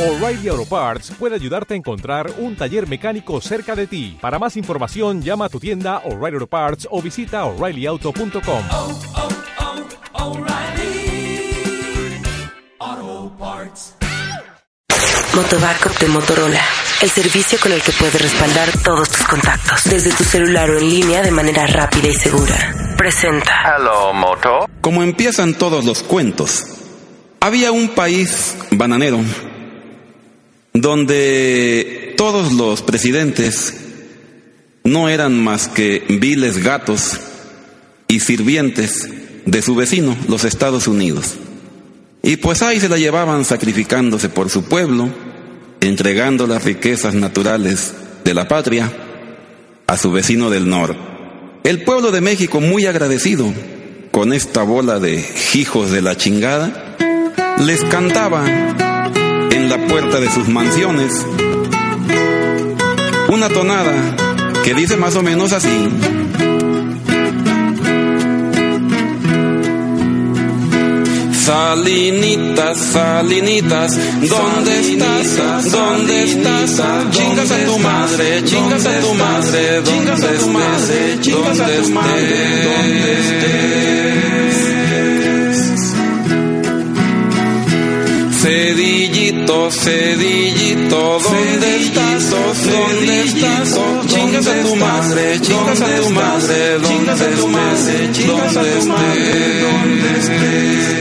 O'Reilly Auto Parts puede ayudarte a encontrar un taller mecánico cerca de ti. Para más información, llama a tu tienda O'Reilly Auto Parts o visita oreillyauto.com. oh, oh, Parts. Motobackup de Motorola. El servicio con el que puedes respaldar todos tus contactos. Desde tu celular o en línea de manera rápida y segura. Presenta. Hello, Moto. Como empiezan todos los cuentos, había un país bananero donde todos los presidentes no eran más que viles gatos y sirvientes de su vecino, los Estados Unidos. Y pues ahí se la llevaban sacrificándose por su pueblo, entregando las riquezas naturales de la patria a su vecino del norte. El pueblo de México, muy agradecido con esta bola de hijos de la chingada, les cantaba en la puerta de sus mansiones una tonada que dice más o menos así. Salinitas, salinitas, ¿dónde estás? ¿Dónde estás? Chingas a tu madre, chingas a tu madre, chingas a tu madre, chingas a tu madre, ¿dónde estés? Cedillito, cedillito, ¿dónde estás? ¿Dónde estás? Chingas a tu madre, chingas a tu madre, ¿dónde estés? ¿Dónde estés? ¿Dónde estés?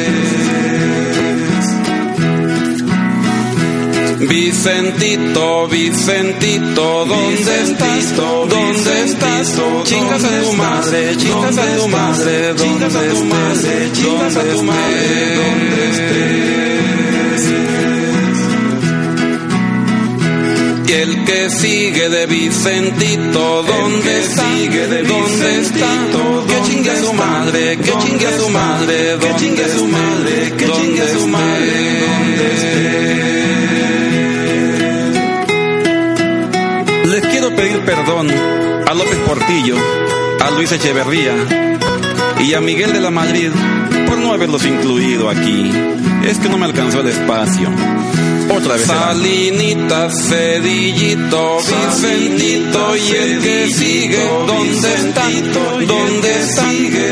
Vicentito, Vicentito, ¿dónde estás? ¿Dónde estás? Chingas a tu madre, chingas a tu madre, ¿dónde estés? Chingas a tu madre, ¿dónde estés? Y el que sigue de Vicentito, ¿dónde sigue de ¿Dónde está? Que chingue a su madre, que chingue a su madre, que chingue a su madre, que chingue a su madre, ¿dónde? Les quiero pedir perdón a López Portillo, a Luis Echeverría y a Miguel de la Madrid por no haberlos incluido aquí. Es que no me alcanzó el espacio. Otra vez. Salinita, Cedillito, Vicentito y el que sigue. ¿Dónde está? ¿Dónde está?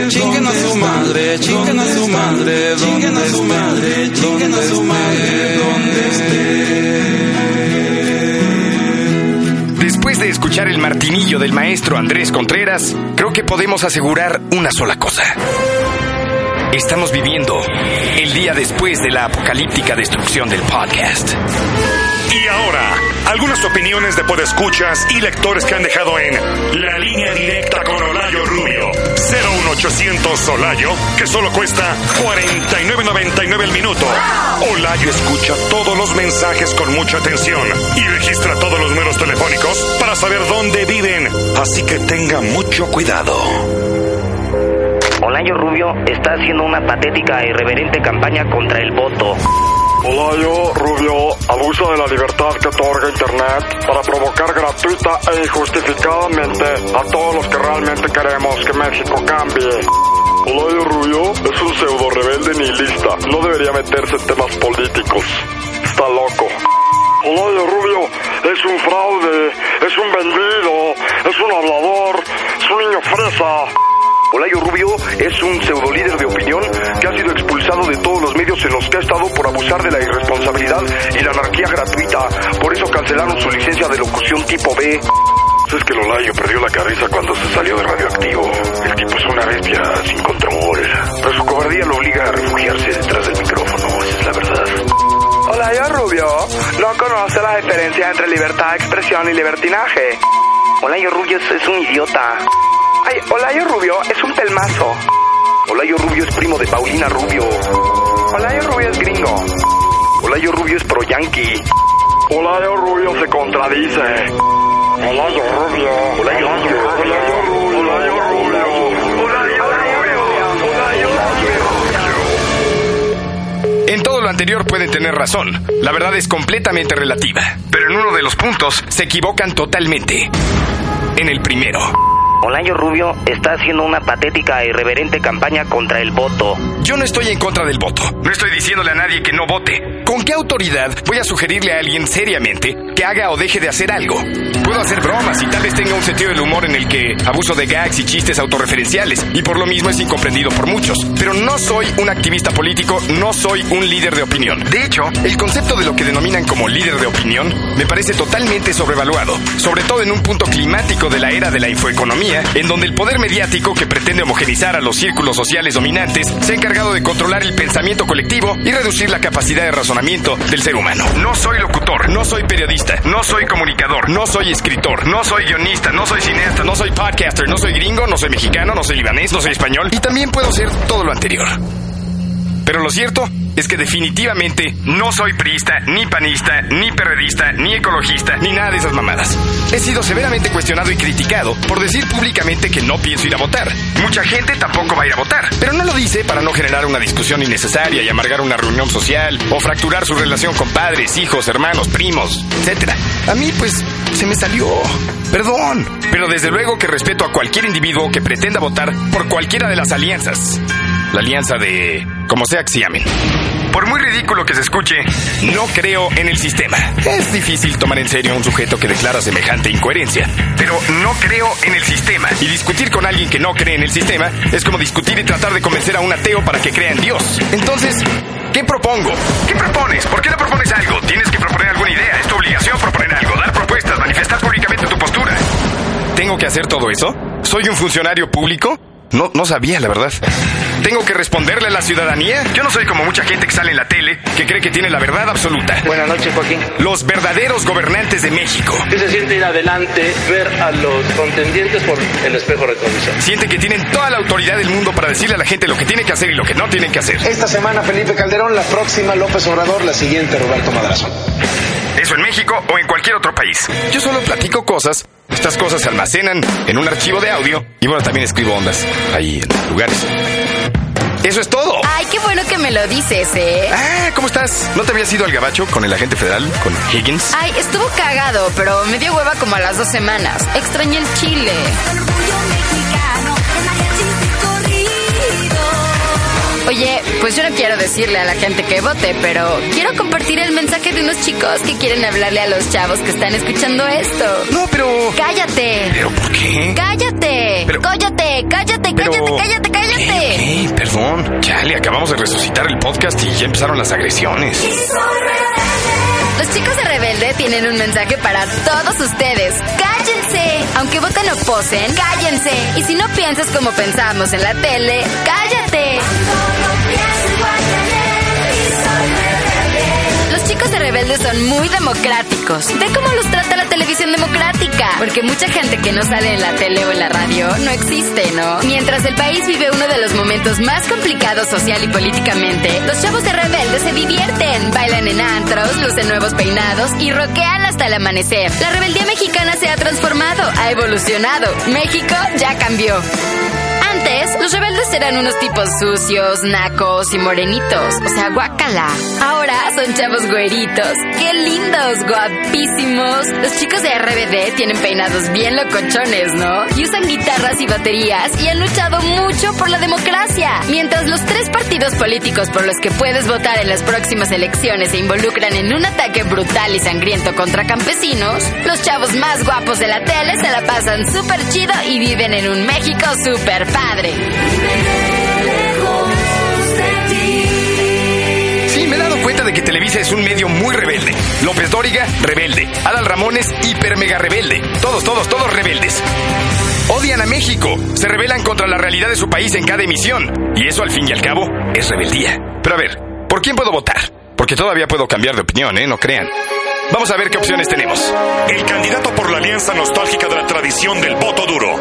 Chinguen a su madre, chinguen a su madre, chinguen a su madre, chinguen a su madre, ¿dónde esté? Después de escuchar el martinillo del maestro Andrés Contreras, creo que podemos asegurar una sola cosa. Estamos viviendo el día después de la apocalíptica destrucción del podcast. Y ahora, algunas opiniones de podescuchas y lectores que han dejado en la línea directa con Olayo Rubio. 01800 Solayo, que solo cuesta 49.99 el minuto. Olayo escucha todos los mensajes con mucha atención y registra todos los números telefónicos para saber dónde viven. Así que tenga mucho cuidado. Olayo Rubio está haciendo una patética e irreverente campaña contra el voto. Olayo Rubio abusa de la libertad que otorga Internet para provocar gratuita e injustificadamente a todos los que realmente queremos que México cambie. Olayo Rubio es un pseudo rebelde nihilista. No debería meterse en temas políticos. Está loco. Olayo Rubio es un fraude, es un vendido, es un hablador, es un niño fresa. Olayo Rubio es un pseudo líder de opinión que ha sido expulsado de todos los medios en los que ha estado por abusar de la irresponsabilidad y la anarquía gratuita. Por eso cancelaron su licencia de locución tipo B. Es que Olayo perdió la cabeza cuando se salió de radioactivo. El tipo es una bestia sin control. Pero su cobardía lo obliga a refugiarse detrás del micrófono, esa es la verdad. Olayo Rubio no conoce las diferencias entre libertad de expresión y libertinaje. Olayo Rubio es un idiota. Ay, Olayo Rubio es un pelmazo. Olayo Rubio es primo de Paulina Rubio. Olayo Rubio es gringo. Olayo Rubio es pro yankee. Olayo Rubio se contradice. Olayo Rubio. Olayo Rubio. Olayo Rubio. Olayo En todo lo anterior pueden tener razón. La verdad es completamente relativa. Pero en uno de los puntos se equivocan totalmente. En el primero. Olayo Rubio está haciendo una patética e irreverente campaña contra el voto. Yo no estoy en contra del voto. No estoy diciéndole a nadie que no vote. ¿Con qué autoridad voy a sugerirle a alguien seriamente que haga o deje de hacer algo? Puedo hacer bromas y tal vez tenga un sentido del humor en el que abuso de gags y chistes autorreferenciales y por lo mismo es incomprendido por muchos. Pero no soy un activista político, no soy un líder de opinión. De hecho, el concepto de lo que denominan como líder de opinión me parece totalmente sobrevaluado, sobre todo en un punto climático de la era de la infoeconomía, en donde el poder mediático que pretende homogenizar a los círculos sociales dominantes se ha encargado de controlar el pensamiento colectivo y reducir la capacidad de razonamiento del ser humano. No soy locutor, no soy periodista, no soy comunicador, no soy escritor, no soy guionista, no soy cineasta, no soy podcaster, no soy gringo, no soy mexicano, no soy libanés, no soy español y también puedo ser todo lo anterior. Pero lo cierto es que definitivamente no soy priista, ni panista, ni periodista, ni ecologista, ni nada de esas mamadas. He sido severamente cuestionado y criticado por decir públicamente que no pienso ir a votar. Mucha gente tampoco va a ir a votar, pero no lo dice para no generar una discusión innecesaria y amargar una reunión social o fracturar su relación con padres, hijos, hermanos, primos, etc. A mí, pues, se me salió. Perdón, pero desde luego que respeto a cualquier individuo que pretenda votar por cualquiera de las alianzas. La alianza de... como sea llamen. Por muy ridículo que se escuche, no creo en el sistema. Es difícil tomar en serio a un sujeto que declara semejante incoherencia, pero no creo en el sistema. Y discutir con alguien que no cree en el sistema es como discutir y tratar de convencer a un ateo para que crea en Dios. Entonces, ¿qué propongo? ¿Qué propones? ¿Por qué no propones algo? Tienes que proponer alguna idea. Es tu obligación proponer algo, dar propuestas, manifestar públicamente tu postura. ¿Tengo que hacer todo eso? ¿Soy un funcionario público? No, no sabía, la verdad. ¿Tengo que responderle a la ciudadanía? Yo no soy como mucha gente que sale en la tele, que cree que tiene la verdad absoluta. Buenas noches, Joaquín. Los verdaderos gobernantes de México. ¿Qué se siente ir adelante, ver a los contendientes por el espejo retrovisor? Sienten que tienen toda la autoridad del mundo para decirle a la gente lo que tiene que hacer y lo que no tienen que hacer. Esta semana Felipe Calderón, la próxima López Obrador, la siguiente Roberto Madrazo. Eso en México o en cualquier otro país. Yo solo platico cosas. Estas cosas se almacenan en un archivo de audio. Y bueno, también escribo ondas ahí en lugares. Eso es todo. Ay, qué bueno que me lo dices, ¿eh? Ah, ¿cómo estás? ¿No te habías ido al gabacho con el agente federal, con Higgins? Ay, estuvo cagado, pero me dio hueva como a las dos semanas. Extrañé el chile. Oye, pues yo no quiero decirle a la gente que vote, pero quiero compartir el mensaje de unos chicos que quieren hablarle a los chavos que están escuchando esto. No, pero... ¡Cállate! ¿Pero por qué? ¡Cállate! Pero- ¡Cállate! ¡Cállate! Pero- ¡Cállate! ¡Cállate! ¡Cállate! Ey, perdón. Chale, acabamos de resucitar el podcast y ya empezaron las agresiones. Los chicos de Rebelde tienen un mensaje para todos ustedes. ¡Cállense! Aunque voten o posen, cállense. Y si no piensas como pensamos en la tele, cállate. Chicos de Rebelde son muy democráticos. Ve cómo los trata la televisión democrática. Porque mucha gente que no sale en la tele o en la radio no existe, ¿no? Mientras el país vive uno de los momentos más complicados social y políticamente, los chavos de Rebelde se divierten, bailan en antros, lucen nuevos peinados y rockean hasta el amanecer. La rebeldía mexicana se ha transformado, ha evolucionado. México ya cambió. Los rebeldes eran unos tipos sucios, nacos y morenitos. O sea, guácala. Ahora son chavos güeritos. ¡Qué lindos! Guapísimos. Los chicos de RBD tienen peinados bien locochones, ¿no? Y usan guitarras y baterías y han luchado mucho por la democracia. Mientras los tres partidos políticos por los que puedes votar en las próximas elecciones se involucran en un ataque brutal y sangriento contra campesinos, los chavos más guapos de la tele se la pasan súper chido y viven en un México súper padre. De que Televisa es un medio muy rebelde. López Dóriga, rebelde. Adal Ramones, hiper mega rebelde. Todos, todos, todos rebeldes. Odian a México. Se rebelan contra la realidad de su país en cada emisión. Y eso, al fin y al cabo, es rebeldía. Pero a ver, ¿por quién puedo votar? Porque todavía puedo cambiar de opinión, ¿eh? No crean. Vamos a ver qué opciones tenemos. El candidato por la alianza nostálgica de la tradición del voto duro,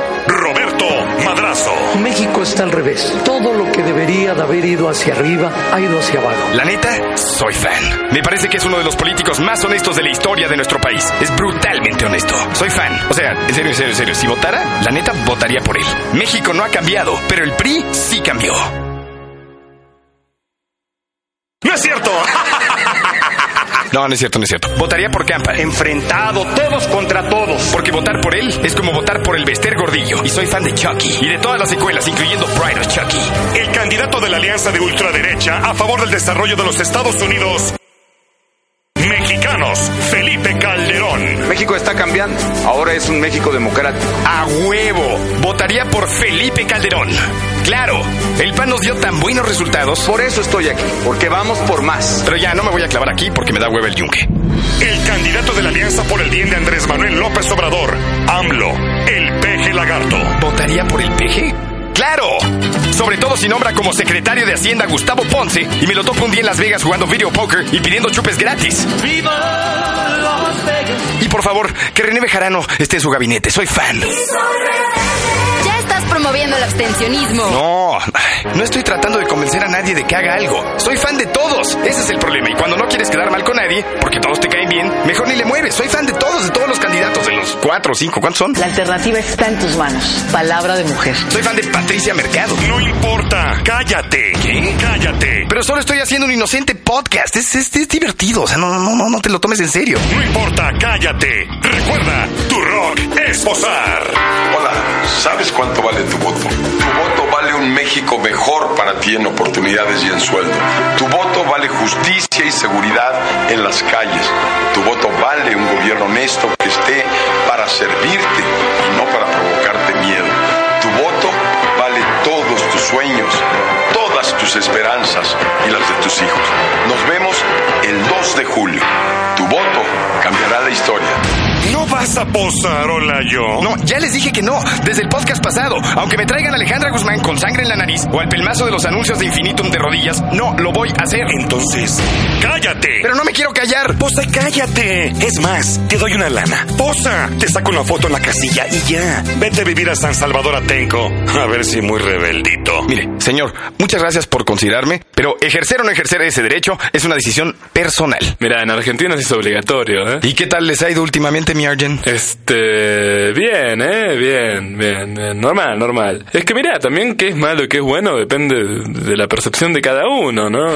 Madrazo. México está al revés. Todo lo que debería de haber ido hacia arriba ha ido hacia abajo. La neta, soy fan. Me parece que es uno de los políticos más honestos de la historia de nuestro país. Es brutalmente honesto. Soy fan. O sea, en serio, en serio, en serio. Si votara, la neta votaría por él. México no ha cambiado, pero el PRI sí cambió. ¡No es cierto! No, no es cierto, no es cierto. Votaría por Campa. Enfrentado, todos contra todos. Porque votar por él es como votar por el Bester Gordillo. Y soy fan de Chucky. Y de todas las secuelas, incluyendo Pride of Chucky. El candidato de la Alianza de Ultraderecha a favor del desarrollo de los Estados Unidos Felipe Calderón. México está cambiando. Ahora es un México democrático. A huevo. Votaría por Felipe Calderón. Claro, el PAN nos dio tan buenos resultados. Por eso estoy aquí, porque vamos por más. Pero ya no me voy a clavar aquí porque me da huevo el yunque. El candidato de la Alianza por el Bien de Andrés Manuel López Obrador, AMLO, el peje lagarto. ¿Votaría por el peje? ¡Claro! Sobre todo si nombra como secretario de Hacienda a Gustavo Ponce y me lo topo un día en Las Vegas jugando video poker y pidiendo chupes gratis. ¡Viva Las Vegas! Y por favor, que René Bejarano esté en su gabinete. Soy fan. Promoviendo el abstencionismo. No, no estoy tratando de convencer a nadie de que haga algo. Soy fan de todos. Ese es el problema. Y cuando no quieres quedar mal con nadie, porque todos te caen bien, mejor ni le mueves. Soy fan de todos, de todos los candidatos, de los cuatro o cinco. ¿Cuántos son? La alternativa está en tus manos. Palabra de mujer. Soy fan de Patricia Mercado. No importa. Cállate. ¿Qué? Cállate. Pero solo estoy haciendo un inocente podcast. Es, es, es divertido. O sea, no, no, no, no te lo tomes en serio. No importa. Cállate. Recuerda, tu rock es posar. Hola, ¿sabes cuánto vale tu voto? Tu voto vale un México mejor para ti en oportunidades y en sueldo. Tu voto vale justicia y seguridad en las calles. Tu voto vale un gobierno honesto que esté para servirte y no para provocarte miedo. Tu voto vale todos tus sueños, todas tus esperanzas y las de tus hijos. Nos vemos el 2 de julio. Tu voto cambiará la historia. ¿No vas a posar, hola yo? No, ya les dije que no, desde el podcast pasado. Aunque me traigan a Alejandra Guzmán con sangre en la nariz o al pelmazo de los anuncios de Infinitum de rodillas, no lo voy a hacer. Entonces, cállate. Pero no me quiero callar. Posa cállate. Es más, te doy una lana. Posa, te saco una foto en la casilla y ya. Vete a vivir a San Salvador Atenco. A ver si muy Mire, señor, muchas gracias por considerarme, pero ejercer o no ejercer ese derecho es una decisión personal. Mira, en Argentina es obligatorio, ¿eh? ¿Y qué tal les ha ido últimamente, mi Arjen? Este. Bien, ¿eh? Bien, bien, bien. Normal, normal. Es que mira, también qué es malo y qué es bueno depende de la percepción de cada uno, ¿no?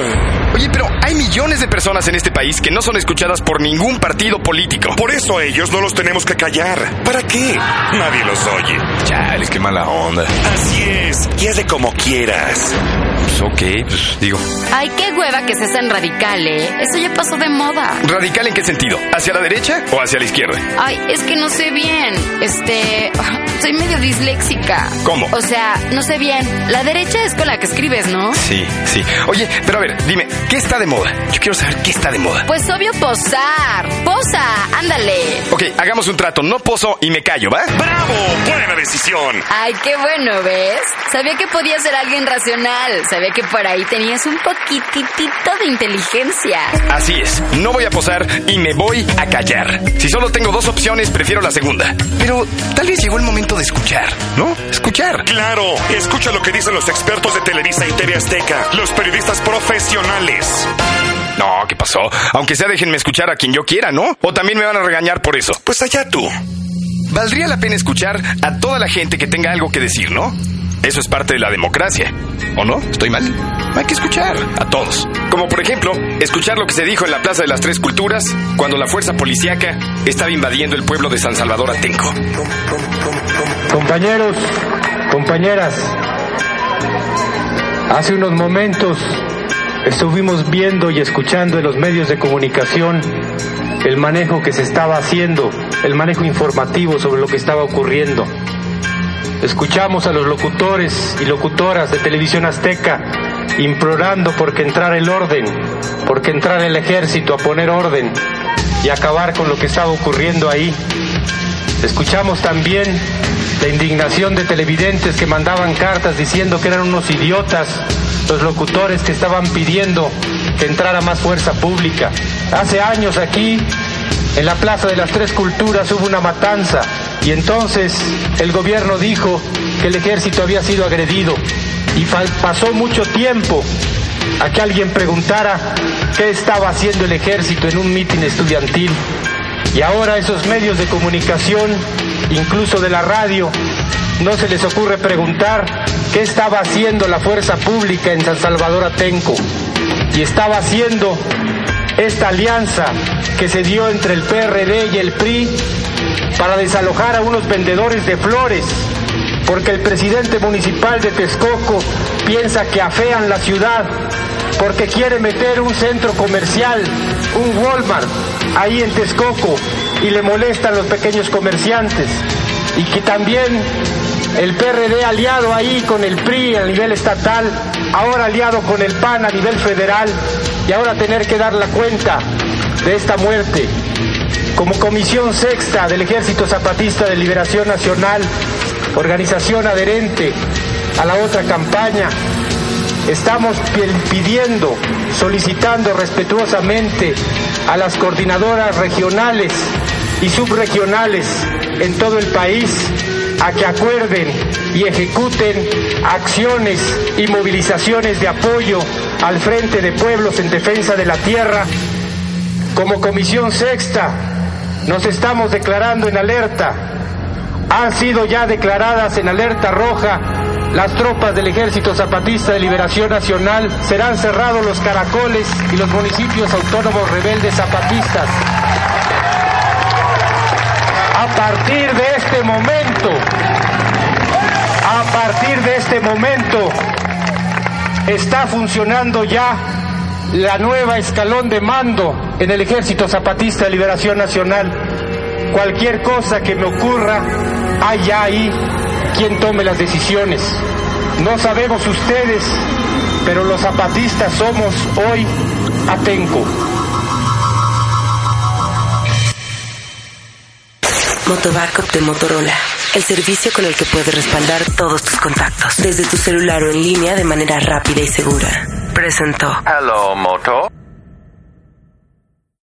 Oye, pero hay millones de personas en este país que no son escuchadas por ningún partido político. Por eso a ellos no los tenemos que callar. ¿Para qué? Nadie los oye. Chales, qué mala onda. Así es. Y hazle como quieras. Pues ok, pues digo. Ay, qué hueva que seas tan radical, ¿eh? Eso ya pasó de moda. ¿Radical en qué sentido? ¿Hacia la derecha o hacia la izquierda? Ay, es que no sé bien. Este. Soy medio disléxica. ¿Cómo? O sea, no sé bien. La derecha es con la que escribes, ¿no? Sí, sí. Oye, pero a ver, dime, ¿qué está de moda? Yo quiero saber qué está de moda. Pues obvio posar. Posa, ándale. Ok, hagamos un trato. No poso y me callo, ¿va? ¡Bravo! Buena decisión. Ay, qué bueno, ¿ves? Sabía que podías ser alguien racional. Sabía que por ahí tenías un poquitito de inteligencia. Así es. No voy a posar y me voy a callar. Si solo tengo dos opciones, prefiero la segunda. Pero tal vez llegó el momento de escuchar, ¿no? Escuchar. Claro, escucha lo que dicen los expertos de Televisa y TV Azteca, los periodistas profesionales. No, ¿qué pasó? Aunque sea, déjenme escuchar a quien yo quiera, ¿no? O también me van a regañar por eso. Pues allá tú. Valdría la pena escuchar a toda la gente que tenga algo que decir, ¿no? Eso es parte de la democracia. ¿O no? ¿Estoy mal? Hay que escuchar a todos. Como por ejemplo, escuchar lo que se dijo en la Plaza de las Tres Culturas cuando la fuerza policíaca estaba invadiendo el pueblo de San Salvador Atenco. Compañeros, compañeras, hace unos momentos estuvimos viendo y escuchando en los medios de comunicación el manejo que se estaba haciendo, el manejo informativo sobre lo que estaba ocurriendo. Escuchamos a los locutores y locutoras de Televisión Azteca implorando porque entrara el orden, porque entrara el ejército a poner orden y acabar con lo que estaba ocurriendo ahí. Escuchamos también la indignación de televidentes que mandaban cartas diciendo que eran unos idiotas los locutores que estaban pidiendo que entrara más fuerza pública. Hace años aquí, en la Plaza de las Tres Culturas, hubo una matanza y entonces el gobierno dijo que el ejército había sido agredido y pasó mucho tiempo a que alguien preguntara qué estaba haciendo el ejército en un mitin estudiantil. Y ahora esos medios de comunicación, incluso de la radio, no se les ocurre preguntar qué estaba haciendo la fuerza pública en San Salvador Atenco. Y estaba haciendo esta alianza que se dio entre el PRD y el PRI para desalojar a unos vendedores de flores, porque el presidente municipal de Texcoco piensa que afean la ciudad, porque quiere meter un centro comercial, un Walmart, ahí en Texcoco, y le molestan los pequeños comerciantes, y que también el PRD aliado ahí con el PRI a nivel estatal, ahora aliado con el PAN a nivel federal, y ahora tener que dar la cuenta de esta muerte. Como Comisión Sexta del Ejército Zapatista de Liberación Nacional, organización adherente a la otra campaña, estamos pidiendo, solicitando respetuosamente a las coordinadoras regionales y subregionales en todo el país a que acuerden y ejecuten acciones y movilizaciones de apoyo al Frente de Pueblos en Defensa de la Tierra. Como Comisión Sexta nos estamos declarando en alerta. Han sido ya declaradas en alerta roja las tropas del Ejército Zapatista de Liberación Nacional. Serán cerrados los caracoles y los municipios autónomos rebeldes zapatistas. A partir de este momento, a partir de este momento, está funcionando ya la nueva escalón de mando en el Ejército Zapatista de Liberación Nacional. Cualquier cosa que me ocurra, hay ahí quien tome las decisiones. No sabemos ustedes, pero los zapatistas somos hoy Atenco. Motobackup de Motorola. El servicio con el que puedes respaldar todos tus contactos. Desde tu celular o en línea de manera rápida y segura. Presentó. Hello, Moto.